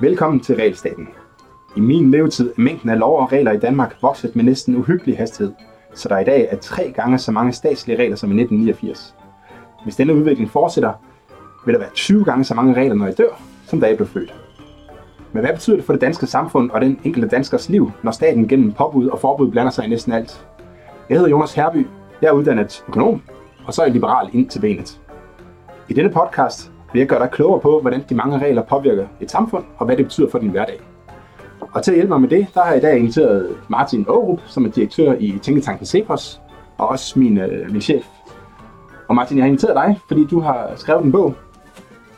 Velkommen til Regelstaten. I min levetid er mængden af lov og regler i Danmark vokset med næsten uhyggelig hastighed, så der i dag er tre gange så mange statslige regler som i 1989. Hvis denne udvikling fortsætter, vil der være 20 gange så mange regler, når jeg dør, som da jeg blev født. Men hvad betyder det for det danske samfund og den enkelte danskers liv, når staten gennem påbud og forbud blander sig i næsten alt? Jeg hedder Jonas Herby, jeg er uddannet økonom, og så er jeg liberal ind til benet. I denne podcast vil jeg gøre dig klogere på, hvordan de mange regler påvirker et samfund, og hvad det betyder for din hverdag. Og til at hjælpe mig med det, der har jeg i dag inviteret Martin Aarup, som er direktør i Tænketanken Cepos, og også min, øh, min chef. Og Martin, jeg har inviteret dig, fordi du har skrevet en bog,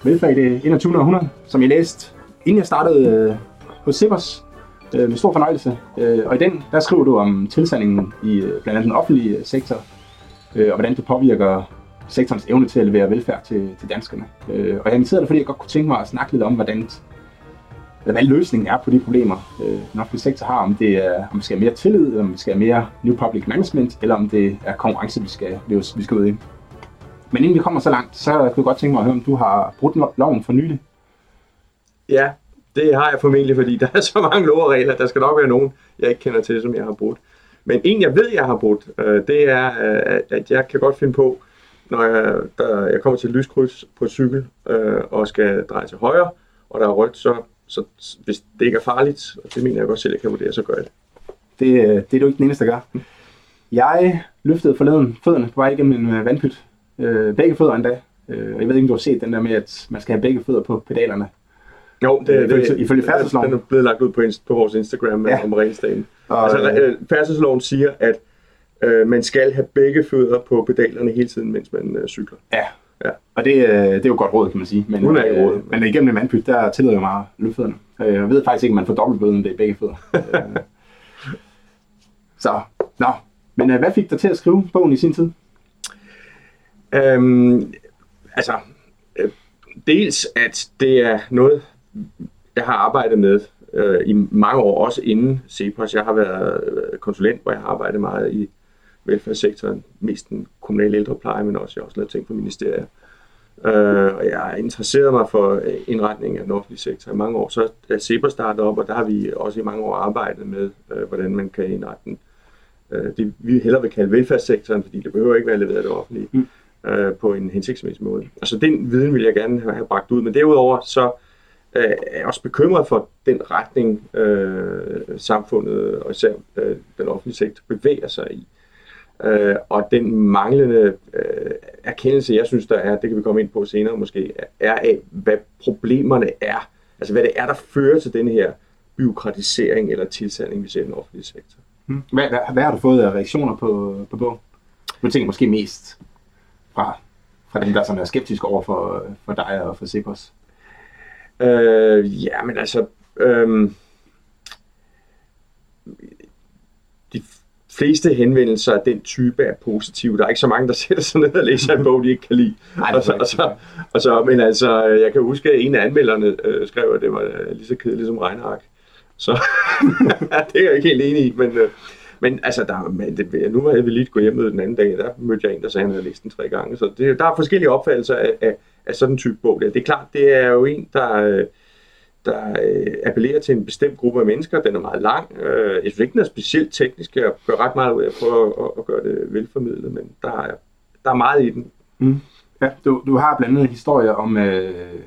Velfærd i det 21. århundrede, som jeg læste, inden jeg startede øh, hos Cepos, øh, med stor fornøjelse. Øh, og i den, der skriver du om tilsandingen i øh, blandt andet den offentlige øh, sektor, øh, og hvordan det påvirker sektorens evne til at levere velfærd til, til danskerne. Øh, og jeg inviterede dig, fordi jeg godt kunne tænke mig at snakke lidt om, hvordan hvad løsningen er på de problemer, øh, den offentlige sektor har. Om det er, om vi skal have mere tillid, eller om vi skal have mere new public management, eller om det er konkurrence, vi skal, vi skal ud i. Men inden vi kommer så langt, så kunne jeg godt tænke mig at høre, om du har brudt loven for nylig. Ja, det har jeg formentlig, fordi der er så mange lov og regler. Der skal nok være nogen, jeg ikke kender til, som jeg har brudt. Men en, jeg ved, jeg har brudt, øh, det er, øh, at jeg kan godt finde på, når jeg, der, jeg kommer til lyskryds på cykel øh, og skal dreje til højre, og der er rødt, så, så hvis det ikke er farligt, og det mener jeg godt selv, jeg kan vurdere, så gør jeg det. Det, øh, det er du ikke den eneste, der gør. Jeg løftede forleden fødderne på vej igennem en øh, vandpyt. Øh, begge fødder endda. Øh, jeg ved ikke, om du har set den der med, at man skal have begge fødder på pedalerne. Jo, det, det, det ifølge færdselsloven. Den er blevet lagt ud på, på vores Instagram ja. om regelsdagen. Altså, øh, færdselsloven siger, at øh, man skal have begge fødder på pedalerne hele tiden, mens man øh, cykler. Ja. ja, og det, øh, det er jo godt råd, kan man sige. Men, Hun er ikke råd. Øh, men igennem en mandpyt, der tillader jeg mig at løfte fødderne. Øh, jeg ved faktisk ikke, om man får dobbeltbøden, det er begge fødder. Øh, så, nå. Men øh, hvad fik dig til at skrive bogen i sin tid? Øhm, altså, øh, dels at det er noget, jeg har arbejdet med øh, i mange år, også inden CEPOS. Jeg har været øh, konsulent, hvor jeg har arbejdet meget i velfærdssektoren, mest den kommunale ældrepleje, men også jeg har også lavet ting for ministeriet. Øh, og jeg har interesseret mig for øh, indretningen af den offentlige sektor i mange år. Så er CEPOS startet op, og der har vi også i mange år arbejdet med, øh, hvordan man kan indrette den. Øh, det vi hellere vil kalde velfærdssektoren, fordi det behøver ikke være leveret af det offentlige, mm. øh, på en hensigtsmæssig måde. Altså den viden vil jeg gerne have bragt ud, men derudover så øh, er også bekymret for den retning, øh, samfundet og især øh, den offentlige sektor bevæger sig i. Øh, og den manglende øh, erkendelse, jeg synes, der er, det kan vi komme ind på senere måske, er af, hvad problemerne er. Altså hvad det er, der fører til den her byråkratisering eller tilsandning, vi ser i den offentlige sektor. Hmm. Hvad, hvad, hvad har du fået af reaktioner på, på bogen? Du tænker måske mest fra, fra dem, der sådan er skeptiske over for, for dig og for Cepos. Øh, ja, men altså... Øh, de fleste henvendelser af den type er positive. Der er ikke så mange, der sætter sig ned og læser en bog, de ikke kan lide. Nej, og, så, og, så, og så, men altså, jeg kan huske, at en af anmelderne øh, skrev, at det var lige så kedeligt som regnark. Så det er jeg ikke helt enig i, men, øh, men altså, der, men det, nu var jeg lige gå hjem den anden dag, der mødte jeg en, der sagde, at han havde læst den tre gange. Så det, der er forskellige opfattelser af, af, af sådan en type bog. Der. Det er klart, det er jo en, der, der øh, appellerer til en bestemt gruppe af mennesker. Den er meget lang. Øh, jeg synes ikke, den er specielt teknisk. Jeg gør ret meget ud af at prøve at, at gøre det velformidlet, men der er, der er meget i den. Mm. Ja, du, du har blandt andet historier om, øh,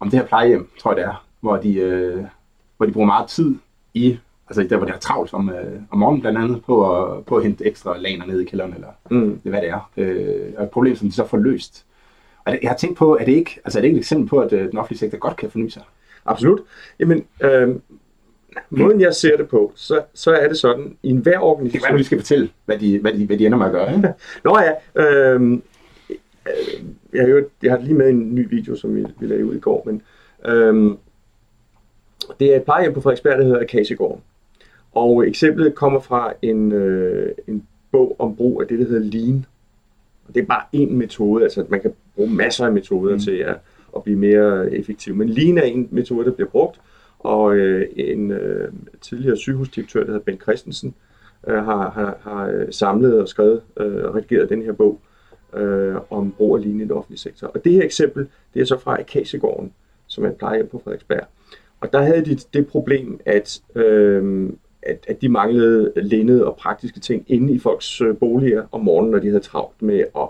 om det her plejehjem, tror jeg det er, hvor de, øh, hvor de bruger meget tid i altså der hvor det er travlt om, øh, om morgenen blandt andet, på at, på at hente ekstra laner ned i kælderen, eller mm. det, hvad det er. Øh, og et problem, som de så får løst. Og jeg har tænkt på, er det ikke, altså er det ikke et eksempel på, at øh, den offentlige sektor godt kan forny sig? Absolut. Jamen, øh, måden jeg ser det på, så, så er det sådan, i enhver organisation... Det er, hvad du skal fortælle, hvad de, hvad de, hvad de ender med at gøre. Ikke? Nå ja, øh, jeg, har jo, jeg har lige med en ny video, som vi, vi lavede ud i går, men øh, det er et plejehjem på Frederiksberg, der hedder Akasiegården. Og eksemplet kommer fra en, øh, en bog om brug af det, der hedder Lean. Og det er bare en metode, altså man kan bruge masser af metoder mm. til at, at blive mere effektiv. Men Lean er en metode, der bliver brugt, og øh, en øh, tidligere sygehusdirektør, der hedder Ben Christensen, øh, har, har, har samlet og skrevet og øh, redigeret den her bog, øh, om brug af linje i den offentlige sektor. Og det her eksempel, det er så fra Akasiegården, som er et plejehjem på Frederiksberg. Og der havde de det problem, at, øh, at, at de manglede linned og praktiske ting inde i folks øh, boliger om morgenen, når de havde travlt med at,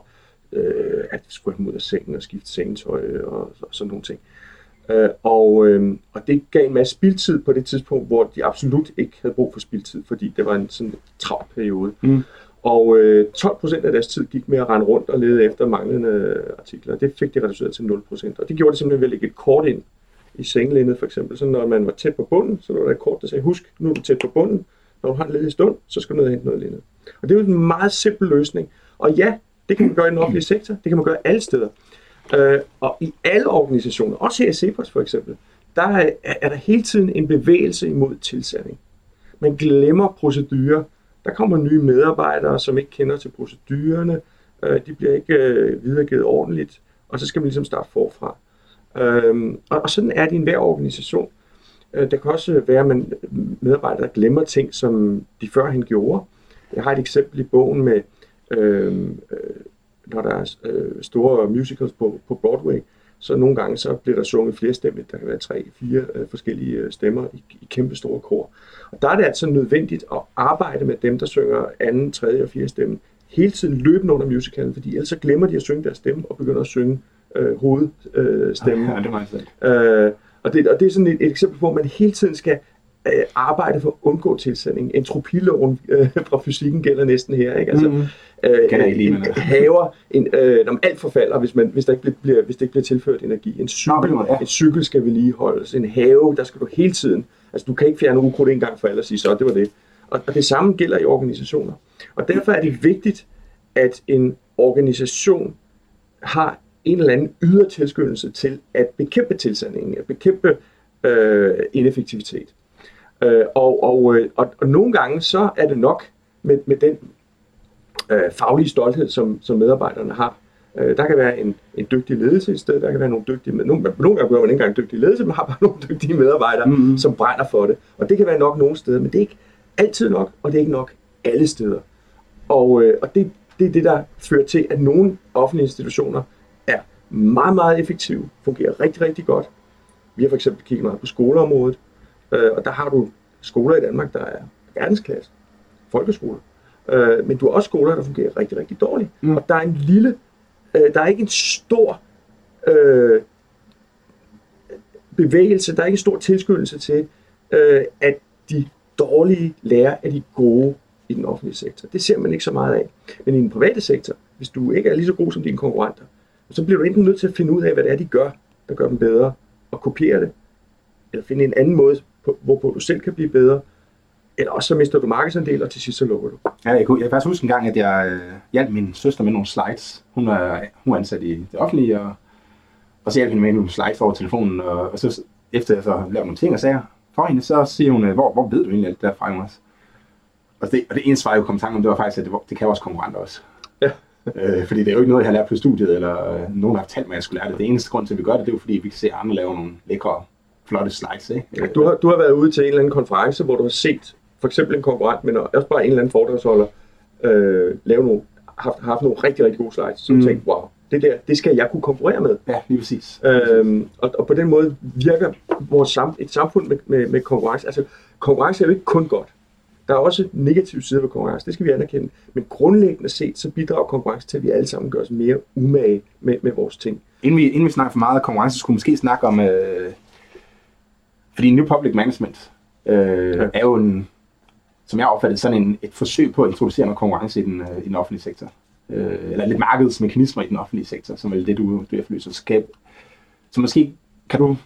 øh, at skulle have dem ud af sengen og skifte sengetøj og, og sådan nogle ting. Øh, og, øh, og det gav en masse spildtid på det tidspunkt, hvor de absolut ikke havde brug for spildtid, fordi det var en sådan travl periode. Mm. Og øh, 12 procent af deres tid gik med at rende rundt og lede efter manglende artikler. Det fik de reduceret til 0 procent. Og det gjorde det simpelthen ved at lægge et kort ind i sengelindet for eksempel. Så når man var tæt på bunden, så var der et kort, der sagde, husk, nu er du tæt på bunden. Når du har en ledig stund, så skal du ned og hente noget linned. Og det er jo en meget simpel løsning. Og ja, det kan man gøre i den offentlige sektor. Det kan man gøre alle steder. Øh, og i alle organisationer, også her i Cepos for eksempel, der er, er der hele tiden en bevægelse imod tilsætning. Man glemmer procedurer. Der kommer nye medarbejdere, som ikke kender til procedurerne. Øh, de bliver ikke øh, videregivet ordentligt, og så skal man ligesom starte forfra. Øh, og, og sådan er det i enhver organisation. Øh, der kan også være at man, øh, medarbejdere, glemmer ting, som de førhen gjorde. Jeg har et eksempel i bogen med øh, øh, når der er øh, store musicals på, på Broadway, så nogle gange så bliver der sunget flere stemmer. Der kan være tre, fire øh, forskellige øh, stemmer i, i kæmpe store kor. Og der er det altså nødvendigt at arbejde med dem, der synger anden, tredje og fjerde stemme, hele tiden løbende under musicalen, fordi ellers så glemmer de at synge deres stemme og begynder at synge øh, hovedstemmen. Øh, ja, det meget øh, og, det, og det er sådan et, et eksempel på, at man hele tiden skal øh, arbejde for at undgå tilsætning. Entropiloven øh, fra fysikken gælder næsten her. Ikke? Altså, mm-hmm. Øh, kan jeg en, haver, en, øh, når alt forfalder, hvis, man, hvis, der ikke bliver, hvis det ikke bliver tilført energi. En cykel, Nå, ja. en cykel skal vedligeholdes. En have, der skal du hele tiden... Altså, du kan ikke fjerne ukrudt en gang for alle og sige, så det var det. Og, og det samme gælder i organisationer. Og derfor er det vigtigt, at en organisation har en eller anden ydre tilskyndelse til at bekæmpe tilsandingen, at bekæmpe øh, ineffektivitet. Øh, og, og, øh, og, og nogle gange så er det nok med, med den øh, faglige stolthed, som, som medarbejderne har. Øh, der kan være en, en dygtig ledelse i stedet, der kan være nogle dygtige, nogle, nogle gange behøver man ikke engang en dygtig ledelse, man har bare nogle dygtige medarbejdere, mm-hmm. som brænder for det. Og det kan være nok nogle steder, men det er ikke altid nok, og det er ikke nok alle steder. Og, øh, og det, det er det, der fører til, at nogle offentlige institutioner er meget, meget effektive, fungerer rigtig, rigtig godt. Vi har for eksempel kigget meget på skoleområdet, Øh, og der har du skoler i Danmark, der er verdensklasse. Folkeskoler. Øh, men du har også skoler, der fungerer rigtig, rigtig dårligt. Mm. Og der er en lille, øh, der er ikke en stor øh, bevægelse, der er ikke en stor tilskyndelse til, øh, at de dårlige lærer af de gode i den offentlige sektor. Det ser man ikke så meget af. Men i den private sektor, hvis du ikke er lige så god som dine konkurrenter, så bliver du enten nødt til at finde ud af, hvad det er, de gør, der gør dem bedre, og kopiere det, eller finde en anden måde, på, hvorpå du selv kan blive bedre, eller også så mister du markedsandel, og til sidst så lukker du. Ja, jeg, kunne, jeg kan faktisk huske en gang, at jeg øh, hjalp min søster med nogle slides. Hun er, hun er ansat i det offentlige, og, og så hjalp hende med nogle slides over telefonen, og, og så efter jeg så lavede nogle ting og sager for hende, så siger hun, hvor, hvor ved du egentlig alt det der fra, Jonas? Og det, og det eneste svar, jeg kom i tanke om, det var faktisk, at det, det kan vores konkurrenter også. Ja. øh, fordi det er jo ikke noget, jeg har lært på studiet, eller øh, nogen har fortalt mig, at jeg skulle lære det. Det eneste grund til, at vi gør det, det er jo fordi, vi kan se andre lave nogle lækre flotte slides. Ikke? Du, har, du har været ude til en eller anden konference, hvor du har set for eksempel en konkurrent, men også bare en eller anden foredragsholder, øh, lave nogle, haft, haft nogle rigtig, rigtig gode slides, så mm. tænkte, wow, det der, det skal jeg kunne konkurrere med. Ja, lige præcis. Øhm, og, og på den måde virker vores sam, et samfund med, med, med konkurrence. Altså, konkurrence er jo ikke kun godt. Der er også negative sider ved konkurrence, det skal vi anerkende. Men grundlæggende set, så bidrager konkurrence til, at vi alle sammen gør os mere umage med, med vores ting. Inden vi, inden vi snakker for meget om konkurrence, skulle vi måske snakke om øh, fordi New Public Management øh, ja. er jo en, som jeg opfattede, sådan en, et forsøg på at introducere noget konkurrence i den, øh, i den offentlige sektor. Øh, eller lidt markedsmekanismer i den offentlige sektor, som er det, du, du efterlyser. Så, så måske kan du,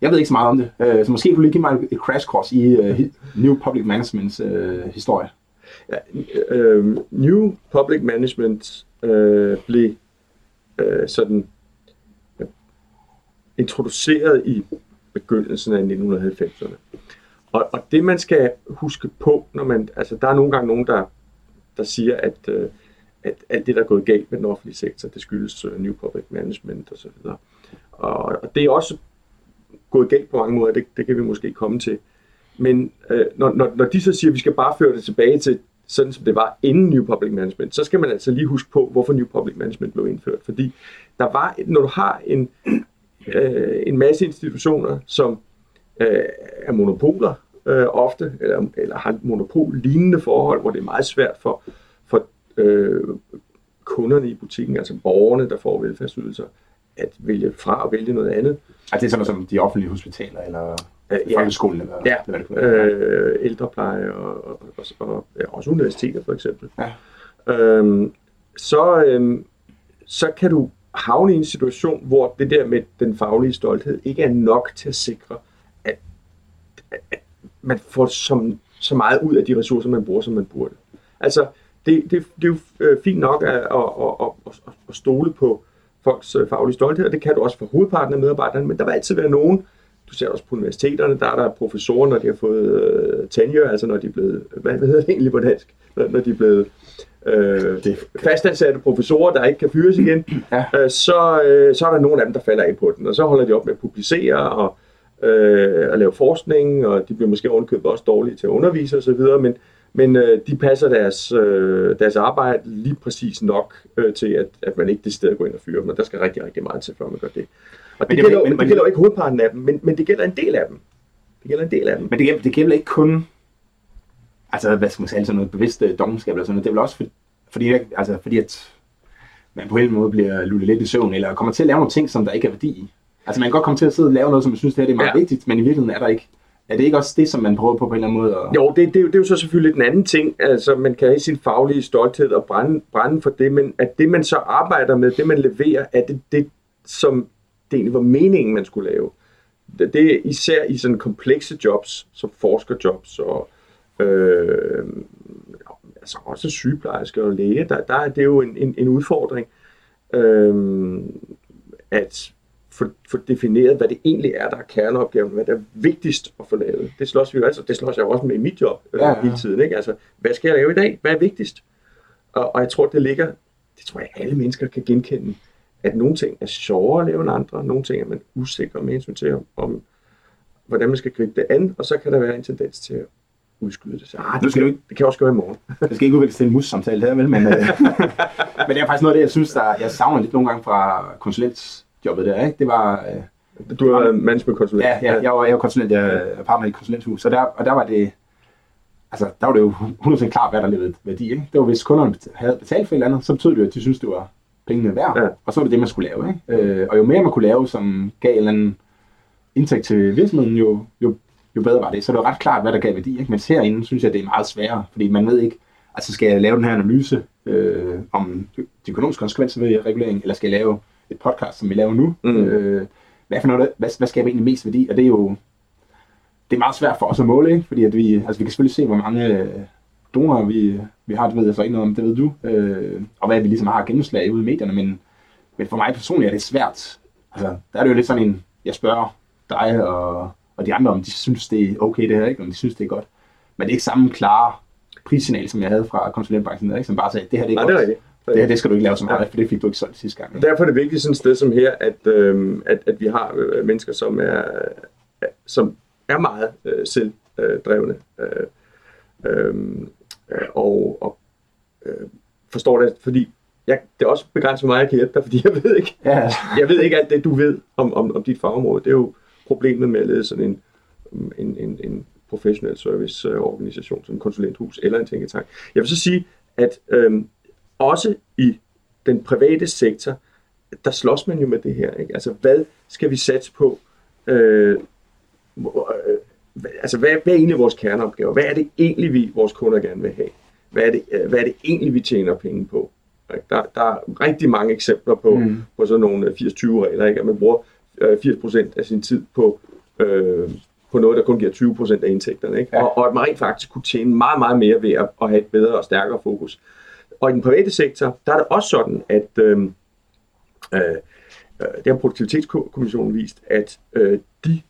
jeg ved ikke så meget om det, øh, så måske kan du lige give mig et crash course i øh, New Public Managements øh, historie. Ja, øh, New Public Management øh, blev øh, sådan øh, introduceret i begyndelsen af 1990'erne. Og, og det man skal huske på, når man, altså der er nogle gange nogen, der, der siger, at, øh, at alt det, der er gået galt med den offentlige sektor, det skyldes uh, New Public Management osv. Og, og, og det er også gået galt på mange måder, det, det kan vi måske komme til. Men øh, når, når, når de så siger, at vi skal bare føre det tilbage til sådan som det var inden New Public Management, så skal man altså lige huske på, hvorfor New Public Management blev indført. Fordi der var, når du har en, øh, en masse institutioner, som øh, er monopoler øh, ofte, eller, eller har monopol-lignende forhold, hvor det er meget svært for, for øh, kunderne i butikken, altså borgerne, der får velfærdsydelser, at vælge fra og vælge noget andet. Altså det er sådan som de offentlige hospitaler, eller Øh, ja. folkeskolen, eller Ja, hvad det kunne øh, ældrepleje og, og, og, og ja, også universiteter for eksempel. Ja. Øhm, så, øhm, så kan du havne i en situation, hvor det der med den faglige stolthed ikke er nok til at sikre, at man får så, så meget ud af de ressourcer, man bruger, som man burde. Altså, det, det, det er jo øh, fint nok at, at, at, at, at, stole på folks øh, faglige stolthed, og det kan du også for hovedparten af medarbejderne, men der vil altid være nogen, du ser også på universiteterne, der er der professorer, når de har fået øh, tenure, altså når de er blevet, hvad, hvad hedder det egentlig på dansk? Når, når de er blevet øh, Det- fastansatte professorer, der ikke kan fyres igen, Ja. øh, så, øh, så er der nogle af dem, der falder af på den, og så holder de op med at publicere og øh, at lave forskning, og de bliver måske ovenkøbet også dårlige til at undervise osv., men, men øh, de passer deres, øh, deres arbejde lige præcis nok øh, til, at, at man ikke det sted går ind og fyrer dem, og der skal rigtig, rigtig meget til, før man gør det. Og det, det- gælder, men- men, men- det gælder jo ikke hovedparten af dem, men, men det gælder en del af dem. Det gælder en del af dem. Men det gælder, det gælder ikke kun, altså hvad skal man sige, sådan noget bevidst dogenskab eller sådan noget. Det er vel også for, fordi, altså, fordi at man på en måde bliver lullet lidt i søvn, eller kommer til at lave nogle ting, som der ikke er værdi i. Altså man kan godt komme til at sidde og lave noget, som man synes, det her det er meget Ja. vigtigt, men i virkeligheden er der ikke. Er det ikke også det, som man prøver på på en eller anden måde? At... Jo, det, det, er jo- det er jo så selvfølgelig den anden ting. Altså, man kan have sin faglige stolthed og brænde, brænde for det, men at det, man så arbejder med, det man leverer, er det, det som det egentlig var meningen, man skulle lave. Det, det er især i sådan komplekse jobs, som forskerjobs og øh, altså også sygeplejersker og læge, der, der er det jo en, en, en udfordring øh, at få, få defineret, hvad det egentlig er, der er kerneopgaven, hvad der er vigtigst at få lavet. Det slås vi jo altså, det slås jeg jo også med i mit job øh, Ja, ja, hele tiden. Ikke? Altså, hvad skal jeg lave i dag? Hvad er vigtigst? Og, og jeg tror, det ligger, det tror jeg, alle mennesker kan genkende, at nogle ting er sjovere at lave end andre, nogle ting er man usikker med hensyn til, om, om hvordan man skal gribe det an, og så kan der være en tendens til at udskyde det. Så, ah, Nu det, skal ikke- det kan også gøre i morgen. Jeg skal ikke udvikle til en mus-samtale her, vel? Men, øh, men det er faktisk noget af det, jeg synes, der, jeg savner lidt nogle gange fra konsulentjobbet der. Ikke? Det var, øh, Du er managementkonsulent. Ja, ja, jeg var, jeg var konsulent, jeg er partner i et konsulenthus, så der, og der var det, altså der var det jo 100% klart, hvad der levede værdi, ikke? Det var, hvis kunderne havde betalt for et eller andet, så betød det jo, at de syntes, det var pengene værd, Ja. og så var det det, man skulle lave, ikke? Øh, og jo mere man kunne lave, som gav en eller anden indtægt til virksomheden, jo, jo, jo bedre var det. Så det var ret klart, hvad der gav værdi, ikke? Mens herinde synes jeg, det er meget sværere, fordi man ved ikke, altså skal jeg lave den her analyse øh, om de økonomiske konsekvenser ved regulering, eller skal jeg lave et podcast, som vi laver nu? Mm. Øh, hvad, for noget, hvad, hvad skaber egentlig mest værdi? Og det er jo det er meget svært for os at måle, ikke? fordi at vi, altså vi kan selvfølgelig se, hvor mange øh, donorer vi, vi har, det ved jeg så ikke noget om, det ved du, øh, og hvad vi ligesom har gennemslag ude i medierne, men, men for mig personligt er det svært. Altså, der er det jo lidt sådan en, jeg spørger dig og, og de andre, om de synes, det er okay det her, ikke? om de synes, det er godt. Men det er ikke samme klare prissignal, som jeg havde fra konsulentbranchen, der, ikke? som bare sagde, det her det er Nej, godt. det er. Det her det skal du ikke lave så meget, Ja. for det fik du ikke solgt sidste gang. Ikke? Derfor er det vigtigt sådan et sted som her, at, øh, at, at vi har øh, mennesker, som er, øh, som er meget øh, selvdrevne øh, øh, øh, og, og øh, forstår det, fordi jeg, det er også begrænset mig, at jeg kan hjælpe dig, fordi jeg ved ikke, Ja, jeg ved ikke alt det, du ved om, om, om dit fagområde. Det er jo problemet med at lede sådan en, en, en, en professionel serviceorganisation, som en konsulenthus eller en tænketank. Jeg vil så sige, at øhm, også i den private sektor, der slås man jo med det her. Ikke? Altså, hvad skal vi satse på? Øh, øh, altså, hvad, hvad er egentlig vores kerneopgave? Hvad er det egentlig, vi, vores kunder gerne vil have? Hvad er det, øh, hvad er det egentlig, vi tjener penge på? Ikke? Der, der er rigtig mange eksempler på, Mm. på sådan nogle øh, 80-20-regler, ikke? at man bruger øh, 80% af sin tid på, øh, på noget, der kun giver 20% af indtægterne. Ikke? Ja. Og, og at man rent faktisk kunne tjene meget, meget mere ved at, at have et bedre og stærkere fokus. Og i den private sektor, der er det også sådan, at øh, øh, øh, det har Produktivitetskommissionen vist, at øh, de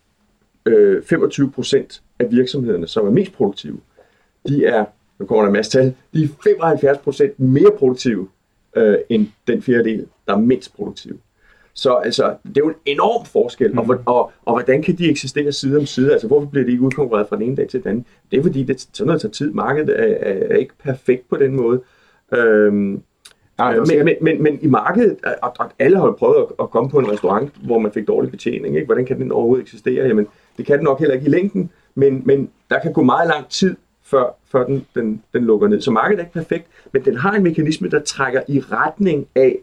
øh, 25% af virksomhederne, som er mest produktive, de er, nu kommer der en masse tal, de er 75% mere produktive øh, end den fjerdedel, der er mindst produktive. Så altså, det er jo en enorm forskel, mm. og, og, og hvordan kan de eksistere side om side? Altså, hvorfor bliver de ikke udkonkurreret fra den ene dag til den anden? Det er fordi, det, sådan noget tager tid. Markedet er, er, er ikke perfekt på den måde. Øhm, Nej, men, men, men, men i markedet, og, og alle har prøvet at, at komme på en restaurant, hvor man fik dårlig betjening. Ikke? Hvordan kan den overhovedet eksistere? Jamen, det kan den nok heller ikke i længden, men, men der kan gå meget lang tid, før, før den, den, den lukker ned. Så markedet er ikke perfekt, men den har en mekanisme, der trækker i retning af,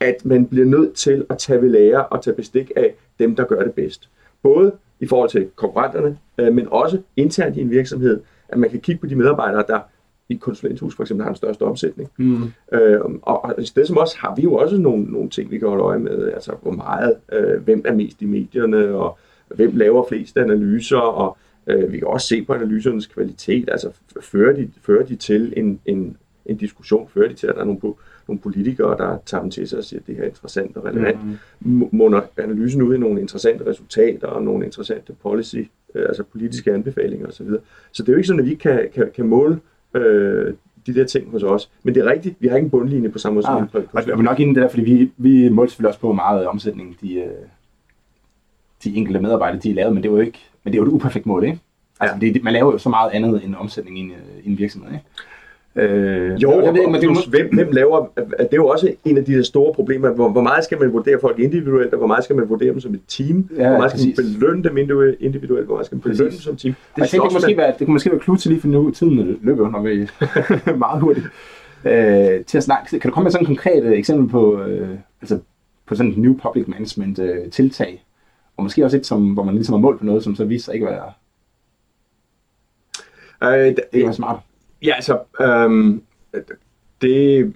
at man bliver nødt til at tage ved lære og tage bestik af dem, der gør det bedst. Både i forhold til konkurrenterne, øh, men også internt i en virksomhed, at man kan kigge på de medarbejdere, der et konsulenthus for eksempel har den største omsætning. Mm. Øh, og, og i stedet som også har vi jo også nogle, nogle ting, vi kan holde øje med, altså hvor meget, øh, hvem er mest i medierne, og hvem laver flest analyser, og øh, vi kan også se på analysernes kvalitet, altså fører de, fører de til en, en, en diskussion, fører de til, at der er nogle, nogle politikere, der tager dem til sig og siger, at det her er interessant og relevant. Mm. Munder analysen ud i nogle interessante resultater og nogle interessante policy, øh, altså politiske anbefalinger osv. Så det er jo ikke sådan, at vi kan, kan, kan måle øh, de der ting hos os. Men det er rigtigt, vi har ikke en bundlinje på samme måde som ah, Og vi er nok inde i det der, fordi vi, vi målte selvfølgelig også på meget omsætning, de, øh, de enkelte medarbejdere, de lavede, men det var jo ikke, men det var et uperfekt mål, ikke? Altså, ja. det, man laver jo så meget andet end omsætning i en, i en virksomhed, ikke? Øh, jo, jeg ved, men det er, hvem, hvem laver, det er jo også en af de der store problemer, hvor, hvor meget skal man vurdere folk individuelt, og hvor meget skal man vurdere dem som et team, ja, hvor meget skal præcis. man belønne dem individuelt, hvor meget skal man belønne dem som team. Det, jeg tænker, det, kunne måske være, det kunne måske være klud til lige for nu, tiden løber når vi meget hurtigt. Øh, til at snakke, kan du komme med sådan et konkret eksempel på, øh, altså på sådan et new public management øh, tiltag, og måske også et, som, hvor man ligesom har målt på noget, som så viser sig ikke at være, øh, det, ikke var smart. Ja, altså, øhm, det,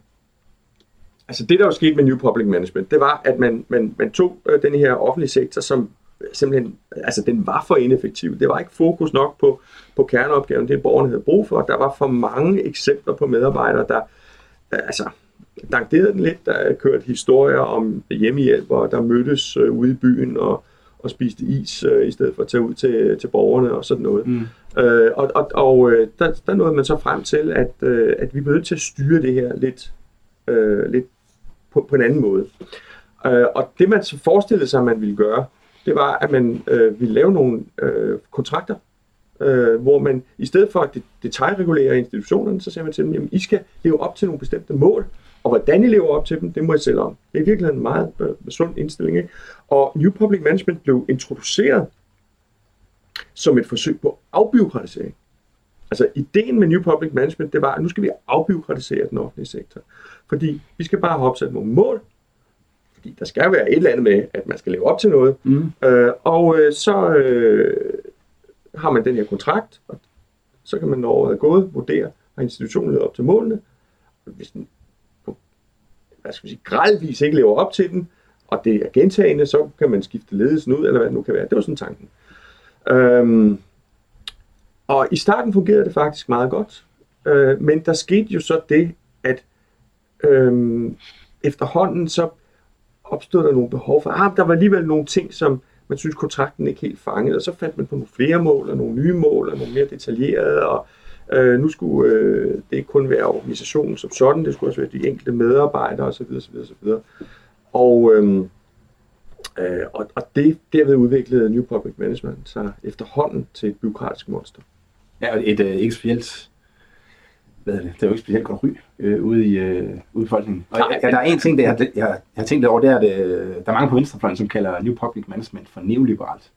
altså det, der jo skete med New Public Management, det var, at man, man, man tog øh, den her offentlige sektor, som simpelthen, altså den var for ineffektiv. Det var ikke fokus nok på, på kerneopgaven, det borgerne havde brug for. Der var for mange eksempler på medarbejdere, der, øh, altså, dangerede den lidt. Der kørte historier om hjemmehjælpere, der mødtes øh, ude i byen og, og spiste is, øh, i stedet for at tage ud til, til borgerne og sådan noget. Mm. Øh, og og, og øh, der, der nåede man så frem til, at, øh, at vi blev nødt til at styre det her lidt, øh, lidt på, på en anden måde. Øh, og det man så forestillede sig, at man ville gøre, det var, at man øh, ville lave nogle øh, kontrakter, øh, hvor man i stedet for at detaljregulere institutionerne, så siger man til dem, jamen I skal leve op til nogle bestemte mål, og hvordan I lever op til dem, det må I selv om. Det er virkelig en meget øh, sund indstilling. Ikke? Og New Public Management blev introduceret som et forsøg på afbiokratisering. Altså ideen med New Public Management, det var, at nu skal vi afbiokratisere den offentlige sektor. Fordi vi skal bare have opsat nogle mål, fordi der skal være et eller andet med, at man skal leve op til noget. Mm. Øh, og øh, så øh, har man den her kontrakt, og så kan man, når året er gået, vurdere, har institutionen levet op til målene. Hvis den hvad skal man sige, gradvis ikke lever op til den, og det er gentagende, så kan man skifte ledelsen ud, eller hvad det nu kan være. Det var sådan tanken. Øhm, og i starten fungerede det faktisk meget godt, øh, men der skete jo så det, at øh, efterhånden så opstod der nogle behov for, ah, der var alligevel nogle ting, som man synes kontrakten ikke helt fangede, og så fandt man på nogle flere mål, og nogle nye mål, og nogle mere detaljerede, og øh, nu skulle øh, det ikke kun være organisationen som sådan, det skulle også være de enkelte medarbejdere osv. osv., osv. Og, øh, Øh, og, og det derved udviklede New Public Management sig efterhånden til et byråkratisk monster. Ja, og et øh, ikke specielt hvad er det, det er jo ikke specielt godt ry øh, ude i øh, ude i. Og Nej, ja, der er en ting, der jeg, jeg, jeg har tænkt over, det er, at øh, der er mange på venstrefløjen, som kalder New Public Management for neoliberalt.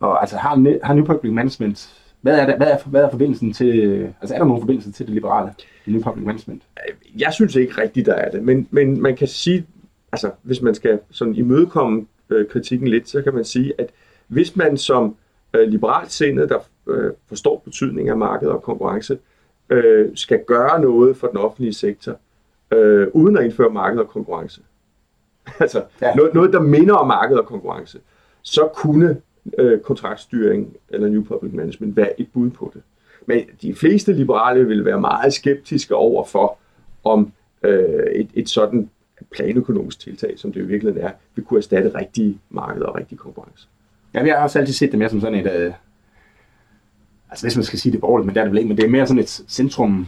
Og altså har, har New Public Management, hvad er, der, hvad, er, hvad er forbindelsen til, altså er der nogen forbindelse til det liberale i New Public Management? Jeg synes ikke rigtigt, der er det, men, men man kan sige, altså hvis man skal sådan imødekomme øh, kritikken lidt, så kan man sige, at hvis man som øh, liberalt sindet, der øh, forstår betydningen af marked og konkurrence, øh, skal gøre noget for den offentlige sektor, øh, uden at indføre marked og konkurrence, altså ja. noget, noget, der minder om marked og konkurrence, så kunne øh, kontraktstyring eller New Public Management være et bud på det. Men de fleste liberale vil være meget skeptiske over for, om øh, et, et sådan planøkonomisk tiltag, som det i virkeligheden er, vil kunne erstatte rigtige markeder og rigtig konkurrence. Ja, jeg har også altid set det mere som sådan et, øh, altså hvis man skal sige det borgerligt, men det er det vel ikke, men det er mere sådan et centrum,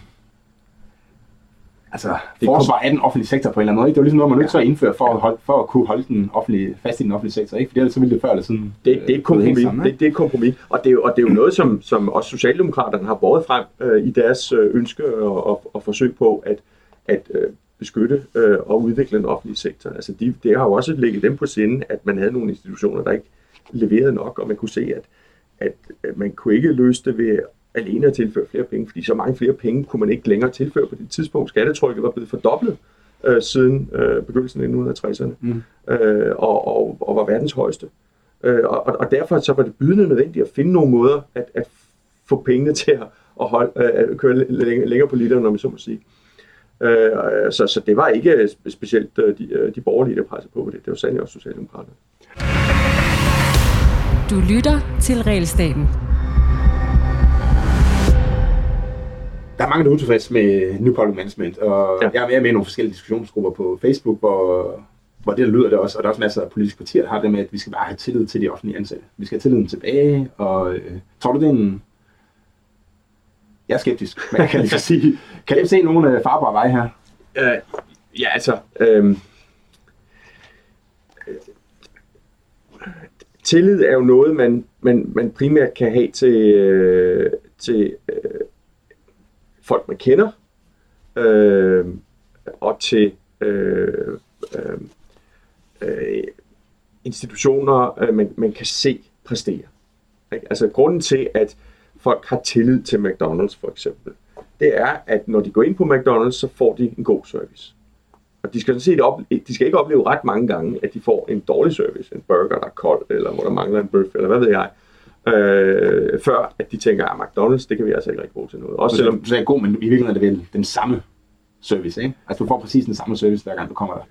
altså, forsvar af den offentlige sektor på en eller anden måde. Ikke? Det var ligesom noget, man nødt til at indføre for, at, holde, for at kunne holde den offentlige, fast i den offentlige sektor. Ikke? For ellers så ville det før eller siden... Det, det er et kompromis. Sammen, det, det er et kompromis. Og det er, og det er jo noget, som, som også Socialdemokraterne har båret frem øh, i deres øh, ønske og, og, og forsøg på at, at øh, beskytte øh, og udvikle den offentlige sektor. Altså de, det har jo også ligget dem på sinde, at man havde nogle institutioner, der ikke leverede nok, og man kunne se, at, at, at man kunne ikke løse det ved alene at tilføre flere penge, fordi så mange flere penge kunne man ikke længere tilføre på det tidspunkt. Skattetrykket var blevet fordoblet øh, siden øh, begyndelsen af 1960'erne, mm. øh, og, og, og var verdens højeste. Øh, og, og derfor så var det bydende nødvendigt at finde nogle måder at, at få pengene til at, at, holde, øh, at køre længere, længere på literen, når man så må sige. Øh, så, så det var ikke specielt øh, de, øh, de borgerlige, der pressede på det. Det var sandelig også Socialdemokraterne. Du lytter til Realstaten. Der er mange, der er utilfredse med New Public Management, og ja. jeg er med i nogle forskellige diskussionsgrupper på Facebook, hvor, hvor det der lyder det også, og der er også masser af politiske partier, der har det med, at vi skal bare have tillid til de offentlige ansatte. Vi skal have tilliden tilbage, og øh, tror du, det er en... Jeg er skeptisk, men jeg kan lige sige, kan du se nogle øh, farbare veje her? Uh, ja, altså... Øh, tillid er jo noget, man, man, man primært kan have til, øh, til øh, folk, man kender, øh, og til øh, øh, øh, institutioner, øh, man, man kan se præstere. Ikke? Altså grunden til, at folk har tillid til McDonald's for eksempel, det er, at når de går ind på McDonald's, så får de en god service. Og de skal, sådan set op, de skal ikke opleve ret mange gange, at de får en dårlig service, en burger, der er kold, eller hvor der mangler en bøf, eller hvad ved jeg øh, før at de tænker, at ah, McDonald's, det kan vi altså ikke rigtig bruge til noget. Også selvom... Så er god, men i virkeligheden er det vel den samme service, ikke? Altså du får præcis den samme service, hver gang du kommer der.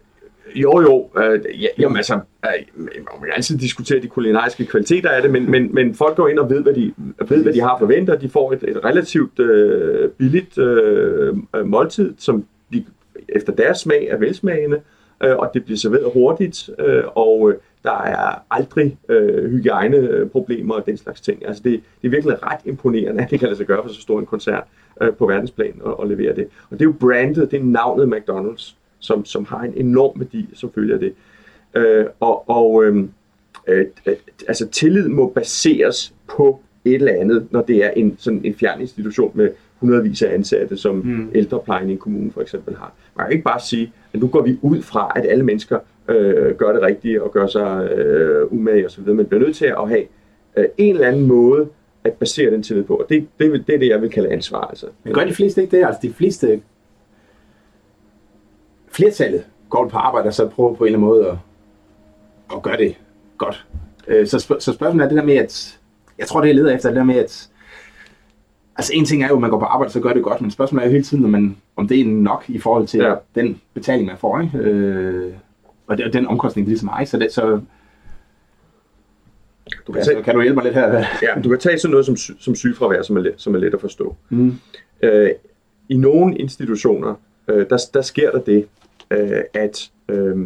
Jo, jo. Øh, ja, jamen altså, øh, man kan altid diskutere de kulinariske kvaliteter af det, men, men, men folk går ind og ved, hvad de, ved, hvad de har forventet. De får et, et relativt øh, billigt øh, måltid, som de, efter deres smag er velsmagende, øh, Øh, og det bliver serveret hurtigt, øh, og øh, der er aldrig øh, hygiejneproblemer og den slags ting. Altså det, det er virkelig ret imponerende, at det kan lade sig gøre for så stor en koncert øh, på verdensplan og, og levere det. Og det er jo brandet, det er navnet McDonald's, som, som har en enorm værdi, som følger det. Øh, og og øhm, øh, øh, altså tillid må baseres på et eller andet, når det er en, sådan en fjern institution med hundredvis af ansatte, som mm. ældreplejen i en kommune for eksempel har. Man kan ikke bare sige, at nu går vi ud fra, at alle mennesker øh, gør det rigtige og gør sig øh, umage osv., men bliver nødt til at have øh, en eller anden måde at basere den tillid på, og det, det, det er det, jeg vil kalde ansvar. Altså. Men gør de fleste ikke det? Altså de fleste, flertallet går på arbejde og så prøver på en eller anden måde at, at gøre det godt. Øh, så, spørg, så spørgsmålet er det der med, at jeg tror, det jeg leder efter, det der med, at Altså en ting er jo, at man går på arbejde, så gør det godt, men spørgsmålet er jo hele tiden, om, man, om det er nok i forhold til ja. den betaling, man får. Ikke? Øh, og det, den omkostning, det ligesom har. Så, det, så du kan, altså, tage, kan du hjælpe mig lidt her? ja, du kan tage sådan noget som, som sygefravær, som er, let, som er let at forstå. Mm. Øh, I nogle institutioner, øh, der, der sker der det, øh, at øh,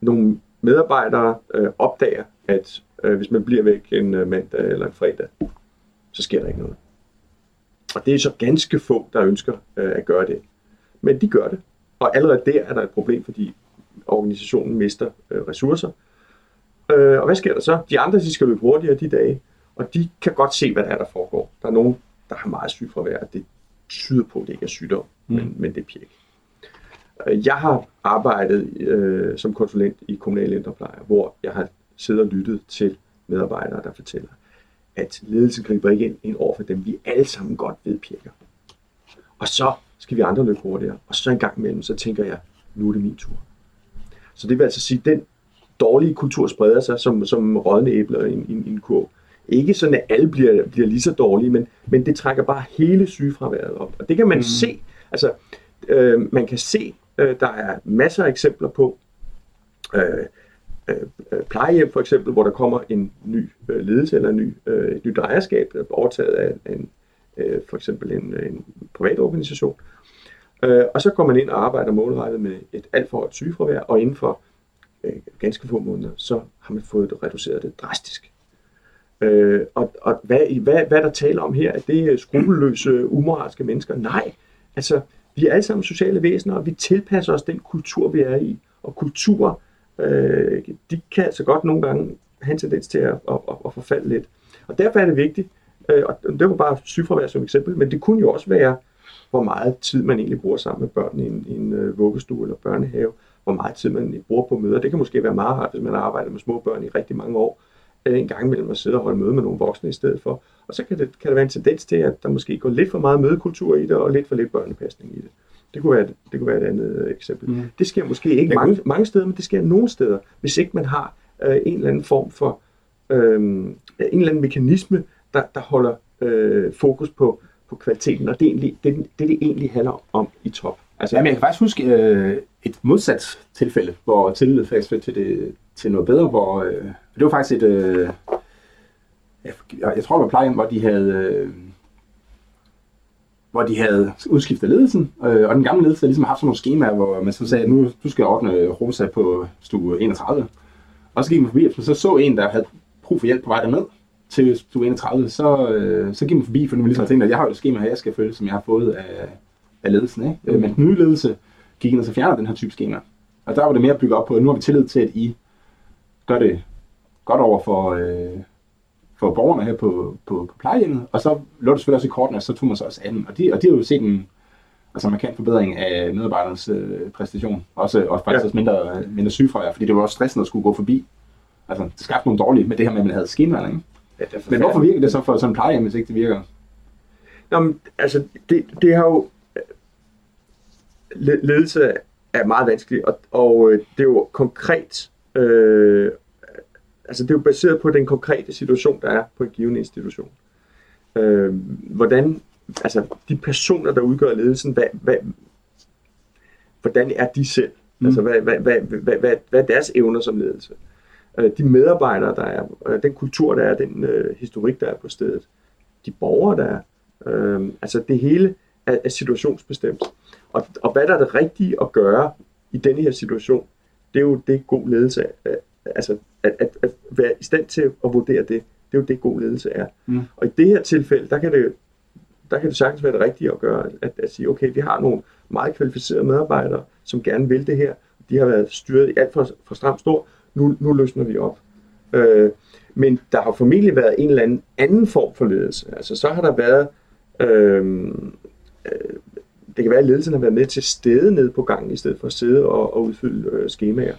nogle medarbejdere øh, opdager, at øh, hvis man bliver væk en øh, mandag eller en fredag, så sker der ikke noget. Og det er så ganske få, der ønsker øh, at gøre det. Men de gør det. Og allerede der er der et problem, fordi organisationen mister øh, ressourcer. Øh, og hvad sker der så? De andre de skal løbe hurtigere de dage, og de kan godt se, hvad der er, der foregår. Der er nogen, der har meget sygefravær, og det tyder på, at det ikke er sygdom, mm. men, men det er pjek. Øh, jeg har arbejdet øh, som konsulent i kommunale ældrepleje, hvor jeg har siddet og lyttet til medarbejdere, der fortæller, at ledelsen griber ikke ind, over for dem, vi alle sammen godt ved pjekker. Og så skal vi andre løbe hurtigere. Og så en gang imellem, så tænker jeg, nu er det min tur. Så det vil altså sige, at den dårlige kultur spreder sig som, som rådne æbler i, i, i en kurv. Ikke sådan, at alle bliver, bliver lige så dårlige, men, men det trækker bare hele sygefraværet op. Og det kan man mm. se. Altså, øh, man kan se, øh, der er masser af eksempler på, øh, Øh, øh, plejehjem for eksempel, hvor der kommer en ny øh, ledelse eller en ny, et nyt ejerskab, overtaget af en, for eksempel en, en privat organisation. Øh, og så går man ind og arbejder målrettet med et alt for højt sygefravær, og inden for ganske få måneder, så har man fået det reduceret det drastisk. Øh, og og hvad, hvad, hvad der taler om her, at det er skrupelløse, umoralske mennesker? Nej, altså vi er alle sammen sociale væsener, og vi tilpasser os den kultur, vi er i. Og kultur, øh, de kan altså godt nogle gange have en tendens til at, at, at, at forfalde lidt. Og derfor er det vigtigt, øh, og det var bare sygefravær som eksempel, men det kunne jo også være, hvor meget tid man egentlig bruger sammen med børn i en, i en øh, vuggestue eller børnehave, hvor meget tid man bruger på møder. Det kan måske være meget rart, hvis man har arbejdet med små børn i rigtig mange år, øh, en gang imellem at sidde og holde møde med nogle voksne i stedet for. Og så kan det, kan der være en tendens til, at der måske går lidt for meget mødekultur i det, og lidt for lidt børnepasning i det. Det kunne være, det kunne være et andet øh, eksempel. Mm. Det sker måske ikke mange, mange steder, men det sker nogle steder, hvis ikke man har øh, en eller anden form for øh, en eller anden mekanisme, der, der holder øh, fokus på, på kvaliteten, og det er egentlig, det, det, det egentlig handler om i top. Altså, Jamen, jeg kan faktisk huske øh, et modsat tilfælde, hvor tillid faktisk til, det, til noget bedre, hvor øh, det var faktisk et, øh, jeg, jeg tror det var plejehjem, hvor de havde, øh, hvor de havde udskiftet ledelsen, øh, og den gamle ledelse havde ligesom haft sådan nogle skemaer, hvor man så sagde, nu du skal ordne Rosa på stue 31. Og så gik man forbi, og så så en, der havde brug for hjælp på vej derned til stue 31, så, øh, så gik man forbi, for nu ligesom tænkte, at jeg har jo et skema her, jeg skal følge, som jeg har fået af, af ledelsen. Ikke? Mm. Men den nye ledelse gik ind og så fjerner den her type skema. Og der var det mere at bygge op på, at nu har vi tillid til, at I gør det godt over for, øh, for borgerne her på, på, på plejehjemmet. Og så lå det selvfølgelig også i kortene, og så tog man så også af dem. Og de, og de har jo set en altså markant forbedring af medarbejdernes øh, præstation. Også, også faktisk ja. også mindre, mindre sygefravær, fordi det var også stressende at skulle gå forbi. Altså, det skabte nogle dårlige med det her med, at man havde skinvand, ikke? Ja, men hvorfor virker det så for sådan en plejehjem, hvis ikke det virker? Nå, men, altså, det, det har jo... Ledelse er meget vanskeligt, og, og øh, det er jo konkret øh, altså det er jo baseret på den konkrete situation, der er på en given institution. Øh, hvordan, altså de personer, der udgør ledelsen, hvad, hvad, hvordan er de selv? Mm. Altså hvad, hvad, hvad, hvad, hvad, hvad er deres evner som ledelse? Øh, de medarbejdere, der er, øh, den kultur, der er, den øh, historik, der er på stedet, de borgere, der er, øh, altså det hele er, er situationsbestemt. Og, og hvad der er det rigtige at gøre i denne her situation, det er jo det god ledelse altså at, at, at være i stand til at vurdere det, det er jo det, god ledelse er. Mm. Og i det her tilfælde, der kan det, der kan det sagtens være det rigtige at gøre, at, at sige, okay, vi har nogle meget kvalificerede medarbejdere, som gerne vil det her. De har været styret i alt for, for stramt stor. Nu, nu løsner vi op. Øh, men der har formentlig været en eller anden anden form for ledelse. Altså så har der været, øh, øh, det kan være, at ledelsen har været med til stede ned på gangen, i stedet for at sidde og, og udfylde øh, skemaer.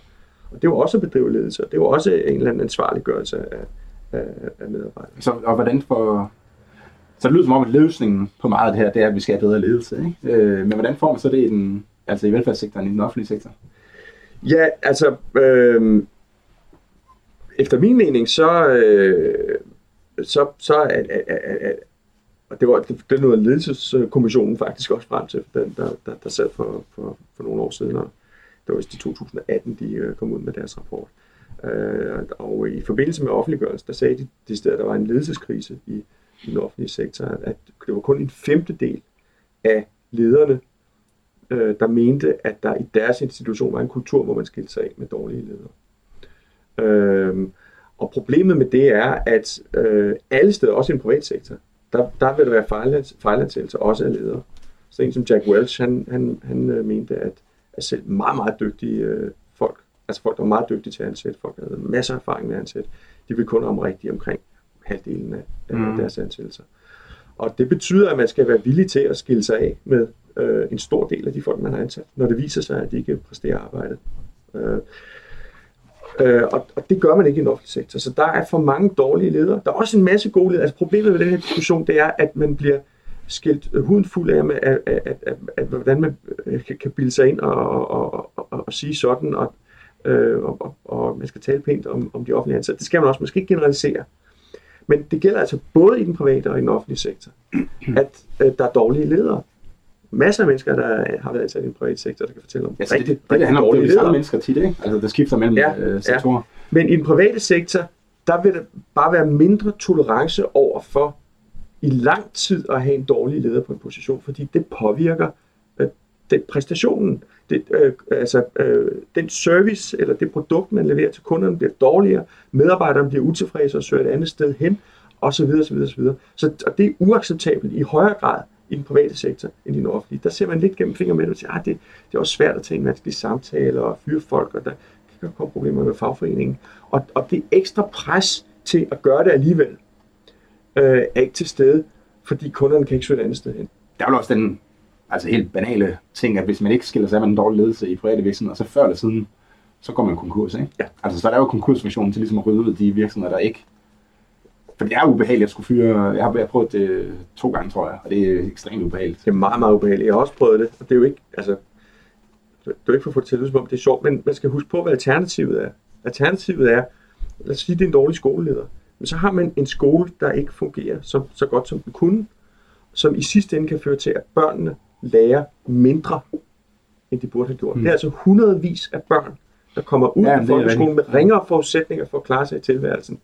Og det er jo også at bedrive ledelse, og det er jo også en eller anden ansvarliggørelse af, af, af medarbejdere. Så, og hvordan får... Så det lyder som om, at løsningen på meget af det her, det er, at vi skal have bedre ledelse. Ikke? Øh, men hvordan får man så det i, den, altså i velfærdssektoren, i den offentlige sektor? Ja, altså... Øh, efter min mening, så, øh, så, så er, er, og det var det, det noget ledelseskommissionen faktisk også frem til, den, der, der, der sad for, for, for nogle år siden, og det var i 2018, de øh, kom ud med deres rapport. Øh, og i forbindelse med offentliggørelsen, der sagde de, de steder, der var en ledelseskrise i, i den offentlige sektor, at det var kun en femtedel af lederne, øh, der mente, at der i deres institution var en kultur, hvor man skilte sig af med dårlige ledere. Øh, og problemet med det er, at øh, alle steder, også i den private sektor, der, der vil der være fejlansættelser også af ledere. Så en som Jack Welch, han, han, han øh, mente, at er selv meget, meget dygtige øh, folk. Altså folk, der er meget dygtige til at ansætte. Folk, der har masser af erfaring med at ansætte. De vil kun om rigtigt omkring halvdelen af, af mm. deres ansættelser. Og det betyder, at man skal være villig til at skille sig af med øh, en stor del af de folk, man har ansat, når det viser sig, at de ikke præsterer arbejdet. Øh, øh, og, og det gør man ikke i den offentlige sektor. Så der er for mange dårlige ledere. Der er også en masse gode ledere. Altså problemet med den her diskussion, det er, at man bliver skilt huden fuld af, med, at, at, at, at, at hvordan man øh, kan, kan bilde sig ind og, og, og, og, og sige sådan, og, øh, og, og, og man skal tale pænt om, om de offentlige ansatte. Det skal man også. Man skal ikke generalisere. Men det gælder altså både i den private og i den offentlige sektor, at øh, der er dårlige ledere. Masser af mennesker, der har været ansat i den private sektor, der kan fortælle om ja, rigtig, det, det, det handler om, det er de samme mennesker tit, ikke? Altså, der skifter mellem ja, øh, sektorer. Ja. Men i den private sektor, der vil der bare være mindre tolerance over for i lang tid at have en dårlig leder på en position, fordi det påvirker øh, den præstationen. Det, øh, altså, øh, den service eller det produkt, man leverer til kunderne, bliver dårligere, medarbejderne bliver utilfredse og søger et andet sted hen, osv. osv., osv. Så, og det er uacceptabelt i højere grad i den private sektor end i den offentlige. Der ser man lidt gennem fingre med det og siger, at det, det er også svært at tage en vanskelig samtale og fyre folk, og der kan komme problemer med fagforeningen. Og, og det ekstra pres til at gøre det alligevel, øh, er ikke til stede, fordi kunderne kan ikke søge et andet sted hen. Der er jo også den altså helt banale ting, at hvis man ikke skiller sig af med en dårlig ledelse i private virksomheder, så før eller siden, så går man konkurs, ikke? Ja. Altså, så er der jo konkursfunktionen til ligesom at rydde ud de virksomheder, der ikke... For det er ubehageligt at skulle fyre... Jeg har, jeg har prøvet det to gange, tror jeg, og det er ekstremt ubehageligt. Det er meget, meget ubehageligt. Jeg har også prøvet det, og det er jo ikke, altså, det er jo ikke for at få det til at lyde som om det er sjovt, men man skal huske på, hvad alternativet er. Alternativet er, lad os sige, det er en dårlig skoleleder, men så har man en skole, der ikke fungerer så, så godt, som den kunne, som i sidste ende kan føre til, at børnene lærer mindre, end de burde have gjort. Mm. Det er altså hundredvis af børn, der kommer ud Ja, af folkeskolen med ringere forudsætninger for at klare sig i tilværelsen.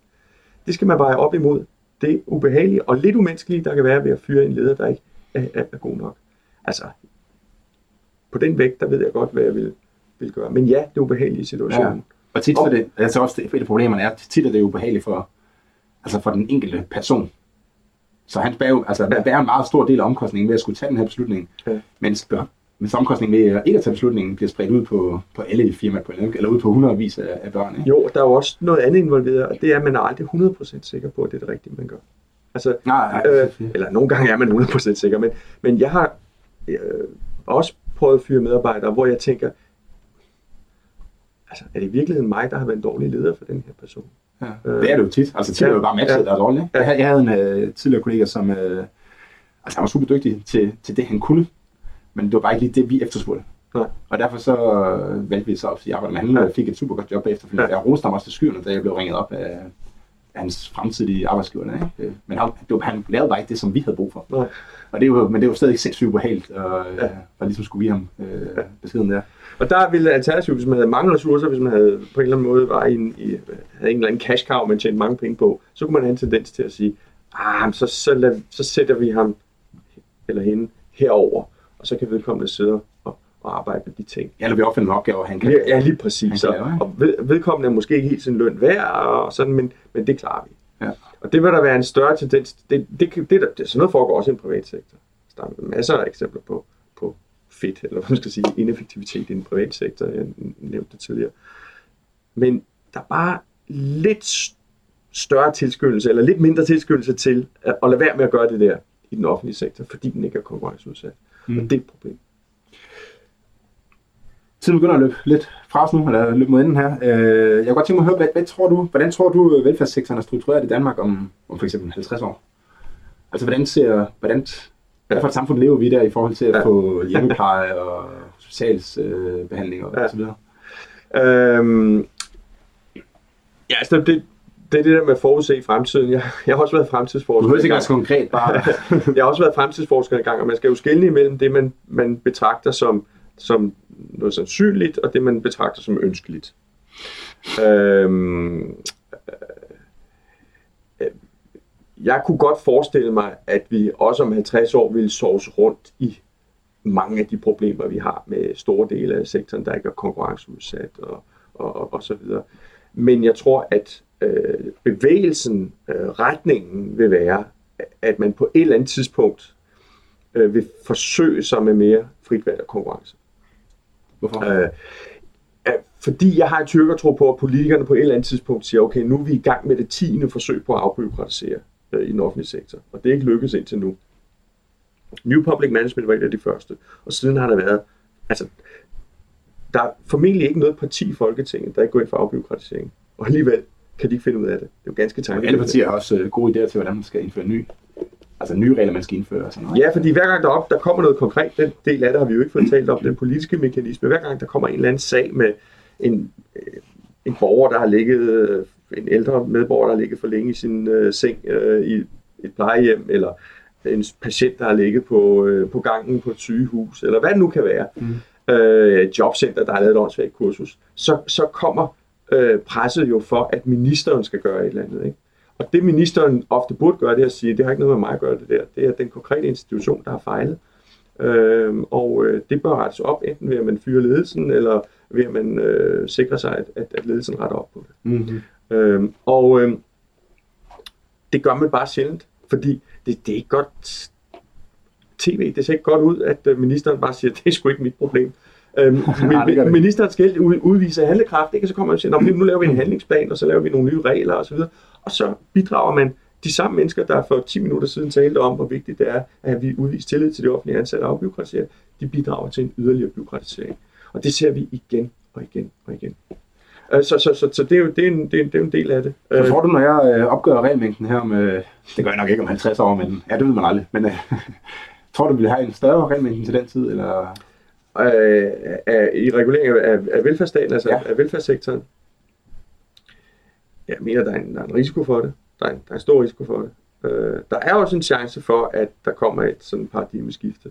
Det skal man veje op imod. Det er ubehageligt og lidt umenneskeligt, der kan være ved at fyre en leder, der ikke er, er, er god nok. Altså, på den vægt, der ved jeg godt, hvad jeg vil, vil gøre. Men ja, det er ubehagelige situationer. Ja. Og tit for det, altså også det, et af problemerne er, at tit er det ubehageligt for, altså for den enkelte person. Så han bærer, altså, ja. bærer en meget stor del af omkostningen ved at skulle tage den her beslutning, Ja. mens, mens omkostningen ved ikke at tage beslutningen bliver spredt ud på, på alle i firmaet, på, eller ud på hundredvis af, af børn. Ikke? Jo, der er jo også noget andet involveret, og det er, at man er aldrig 100% sikker på, at det er det rigtige, man gør. Altså, Nej, nej, øh, eller nogle gange er man 100% sikker, men, men jeg har øh, også prøvet at fyre medarbejdere, hvor jeg tænker, altså, er det i virkeligheden mig, der har været en dårlig leder for den her person? Ja, det er det jo tit. Altså tit er det jo bare matchet, Ja. der er dårligt. ikke? Jeg, havde- jeg havde en øh, tidligere kollega, som øh, altså, han var super dygtig til, til det, han kunne, men det var bare ikke lige det, vi efterspurgte. Nej. Og derfor så øh, valgte vi så at arbejde med. Han Ja. ja. fik et super godt job bagefter, Ja. ja. jeg roste ham også til skyerne, da jeg blev ringet op af, hans fremtidige arbejdsgiver. Ikke? Øh, Men han, det var, han lavede bare ikke det, som vi havde brug for. Nej. Og det er jo, men det var stadig sindssygt ubehageligt, og, Ja. ja. og ligesom skulle give ham øh, beskeden der. Og der ville alternativet, hvis man havde mange ressourcer, hvis man havde på en eller anden måde var i en, i, havde en eller anden cash cow, man tjente mange penge på, så kunne man have en tendens til at sige, ah, så, så, lad, så sætter vi ham eller hende herover, og så kan vedkommende sidde og, og arbejde med de ting. Ja, eller vi opfinder nogle opgaver, han kan. Ja, ja lige præcis. Lave, ikke? og ved, vedkommende er måske ikke helt sin løn værd, og sådan, men, men det klarer vi. Ja. Og det vil der være en større tendens. Det, det, det, det, det sådan noget foregår også i den private sektor. Der er masser af eksempler på fedt, eller hvad man skal sige, ineffektivitet i den private sektor. Jeg nævnte det tidligere. Men der er bare lidt større tilskyndelse, eller lidt mindre tilskyndelse til at, at lade være med at gøre det der i den offentlige sektor, fordi den ikke er konkurrenceudsat. Mm. Og det er et problem. Tiden begynder at løbe lidt fra os nu, eller løbe mod enden her. Øh, jeg kunne godt tænke mig at høre, hvad, hvad tror du, hvordan tror du, øh, velfærdssektoren er struktureret i Danmark om, om for eksempel 50 år? Altså, hvordan ser, hvordan, hvad for et samfund lever vi der i forhold til at Ja. få hjemmepleje og socialsbehandling og, Ja. så videre? Øhm, ja, altså det, det er det der med at forudse fremtiden. Jeg, jeg har også været fremtidsforsker. Du behøver ikke engang. være så konkret, bare... jeg har også været fremtidsforsker en gang, og man skal jo skelne imellem det, man, man betragter som, som noget sandsynligt, og det, man betragter som ønskeligt. Øhm, øh, jeg kunne godt forestille mig, at vi også om 50 år ville sovs rundt i mange af de problemer, vi har med store dele af sektoren, der ikke er konkurrenceudsat og, og, og, og så videre. Men jeg tror, at øh, bevægelsen, øh, retningen vil være, at man på et eller andet tidspunkt øh, vil forsøge sig med mere frit valg og konkurrence. Hvorfor? Øh, øh, fordi jeg har et tyrkertro på, at politikerne på et eller andet tidspunkt siger, okay, nu er vi i gang med det tiende forsøg på at afbyråkratisere øh, i den offentlige sektor. Og det er ikke lykkedes indtil nu. New Public Management var et af de første. Og siden har der været, altså, der er formentlig ikke noget parti i Folketinget, der ikke går ind for afbyråkratisering. Og alligevel kan de ikke finde ud af det. Det er jo ganske tankevækkende. alle partier har også øh, gode idéer til, hvordan man skal indføre ny, altså nye regler, man skal indføre og sådan noget. Ja, fordi hver gang der, op, der kommer noget konkret, den del af det har vi jo ikke fået talt om, den politiske mekanisme. Hver gang der kommer en eller anden sag med en, øh, en borger, der har ligget, øh, en ældre medborger, der har ligget for længe i sin øh, seng øh, i et plejehjem, eller en patient, der har ligget på, øh, på gangen på et sygehus, eller hvad det nu kan være, mm. øh, jobcenter, der har lavet et åndssvagt kursus, så, så kommer øh, presset jo for, at ministeren skal gøre et eller andet. Ikke? Og det ministeren ofte burde gøre, det er at sige, det har ikke noget med mig at gøre det der. Det er den konkrete institution, der har fejlet. Øhm, og øh, det bør rettes op, enten ved at man fyrer ledelsen, eller ved at man øh, sikrer sig, at, at, at ledelsen retter op på det. Mm-hmm. Øhm, og øhm, det gør man bare sjældent, fordi det, det er ikke godt. tv. Det ser ikke godt ud, at øh, ministeren bare siger, det er sgu ikke mit problem. Øhm, Nej, ministeren skal ud- udvise handlekraft, ikke? Og så kommer man og siger, "Nå, men nu laver vi en handlingsplan, og så laver vi nogle nye regler osv. Og så bidrager man de samme mennesker, der for 10 minutter siden talte om, hvor vigtigt det er, at vi udviser tillid til de offentlige ansatte og afbyråkratisere, de bidrager til en yderligere byråkratisering. Og det ser vi igen og igen og igen. Øh, Så, så, så, så det, er jo, det, er en, det, er en, det er en del af det. Så tror du, når jeg øh, opgør regelmængden her om, øh, det gør jeg nok ikke om 50 år, men ja, det ved man aldrig. Men øh, tror du, vi vil have en større regelmængde til den tid, eller? øh, af, i regulering af, af velfærdsstaten, altså Ja. af velfærdssektoren. Jeg mener, der er, en, der er en risiko for det. Der er en, der er en stor risiko for det. Øh, der er også en chance for, at der kommer et sådan paradigmeskifte.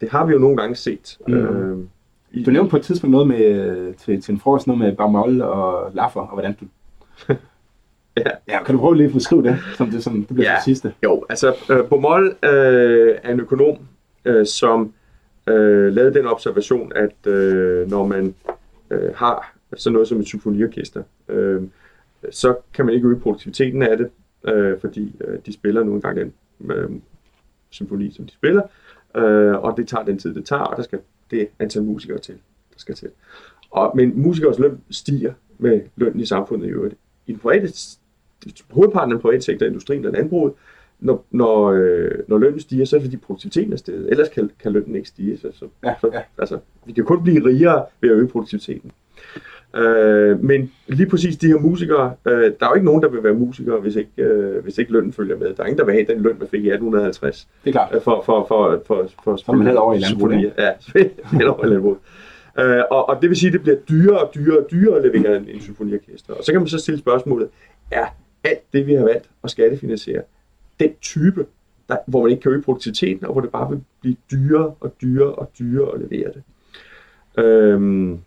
Det har vi jo nogle gange set. Mm. Øh, Du nævnte på et tidspunkt noget med, til, til en frokost, noget med Bamol og Laffer, og hvordan du... Ja. ja. kan du prøve lige at beskrive det, som det, som det bliver Ja. det sidste? Jo, altså øh, Bomol øh, er en økonom, øh, som øh, lavede den observation, at øh, når man øh, har sådan noget som et symfoniorkester, øh, så kan man ikke øge produktiviteten af det, øh, fordi øh, de spiller nu engang den øh, symfoni, som de spiller, øh, og det tager den tid, det tager, og der skal det antal musikere til, der skal til. Og, men musikers løn stiger med lønnen i samfundet i øvrigt. I den private, hovedparten af den private sektor, industrien og landbruget, når, når, øh, når lønnen stiger, så er det fordi produktiviteten er steget. Ellers kan, kan lønnen ikke stige. Så, så, Ja, så, ja. Altså, vi kan kun blive rigere ved at øge produktiviteten. Øh, men lige præcis de her musikere, øh, der er jo ikke nogen, der vil være musikere, hvis ikke, øh, hvis ikke lønnen følger med. Der er ingen, der vil have den løn, man fik i 1850 Det er klart. øh, for, for, for, for, for er man heller over i landbruget. Ja, heller over i landbruget. Øh, og, og det vil sige, at det bliver dyrere og dyrere og dyrere at levere en, en symfoniorkester. Og så kan man så stille spørgsmålet, er alt det, vi har valgt at skattefinansiere, den type, der, hvor man ikke kan øge produktiviteten, og hvor det bare vil blive dyrere og dyrere og dyrere at levere det. Øhm,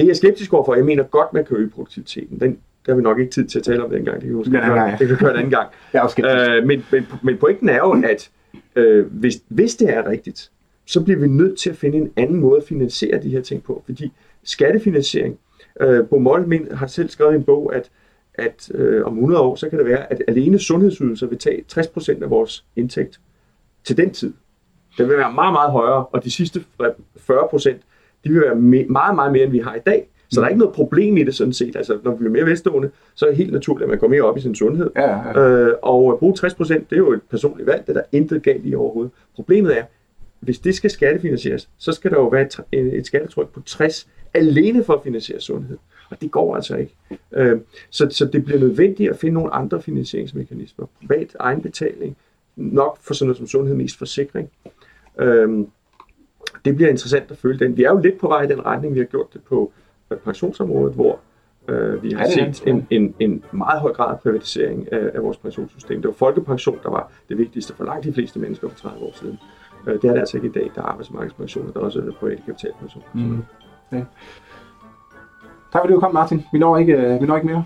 det er jeg skeptisk overfor. Jeg mener godt, man kan øge produktiviteten. Den, der har vi nok ikke tid til at tale om den gang. Det kan vi måske Det gang, ja. det kan vi gøre en anden gang. Jeg er. Øh, men, men, men pointen er jo, at øh, hvis, hvis det er rigtigt, så bliver vi nødt til at finde en anden måde at finansiere de her ting på. Fordi skattefinansiering, øh, Bomol har selv skrevet en bog, at, at øh, om 100 år, så kan det være, at alene sundhedsydelser vil tage 60% af vores indtægt til den tid. Den vil være meget, meget højere, og de sidste 40%, de vil være me- meget, meget mere, end vi har i dag. Så der er ikke noget problem i det sådan set. Altså, når vi bliver mere velstående, så er det helt naturligt, at man går mere op i sin sundhed. Ja, ja. Øh, og at bruge 60 procent, det er jo et personligt valg, det er der intet galt i overhovedet. Problemet er, hvis det skal skattefinansieres, så skal der jo være et et skattetryk på 60 alene for at finansiere sundhed. Og det går altså ikke. Øh, så, så det bliver nødvendigt at finde nogle andre finansieringsmekanismer. Privat egenbetaling, nok for sådan noget som sundhed, mest forsikring. Øh, det bliver interessant at følge den. Vi er jo lidt på vej i den retning, vi har gjort det på øh, pensionsområdet, hvor øh, vi har Ja, set en, en, en meget høj grad af privatisering af, af vores pensionssystem. Det var folkepension, der var det vigtigste for langt de fleste mennesker for 30 år siden. Øh, det er det altså ikke i dag. Der er arbejdsmarkedspensioner, der er også private kapitalpensioner. Mm. Okay. Tak fordi du kom, Martin. Vi når ikke, øh, vi når ikke mere.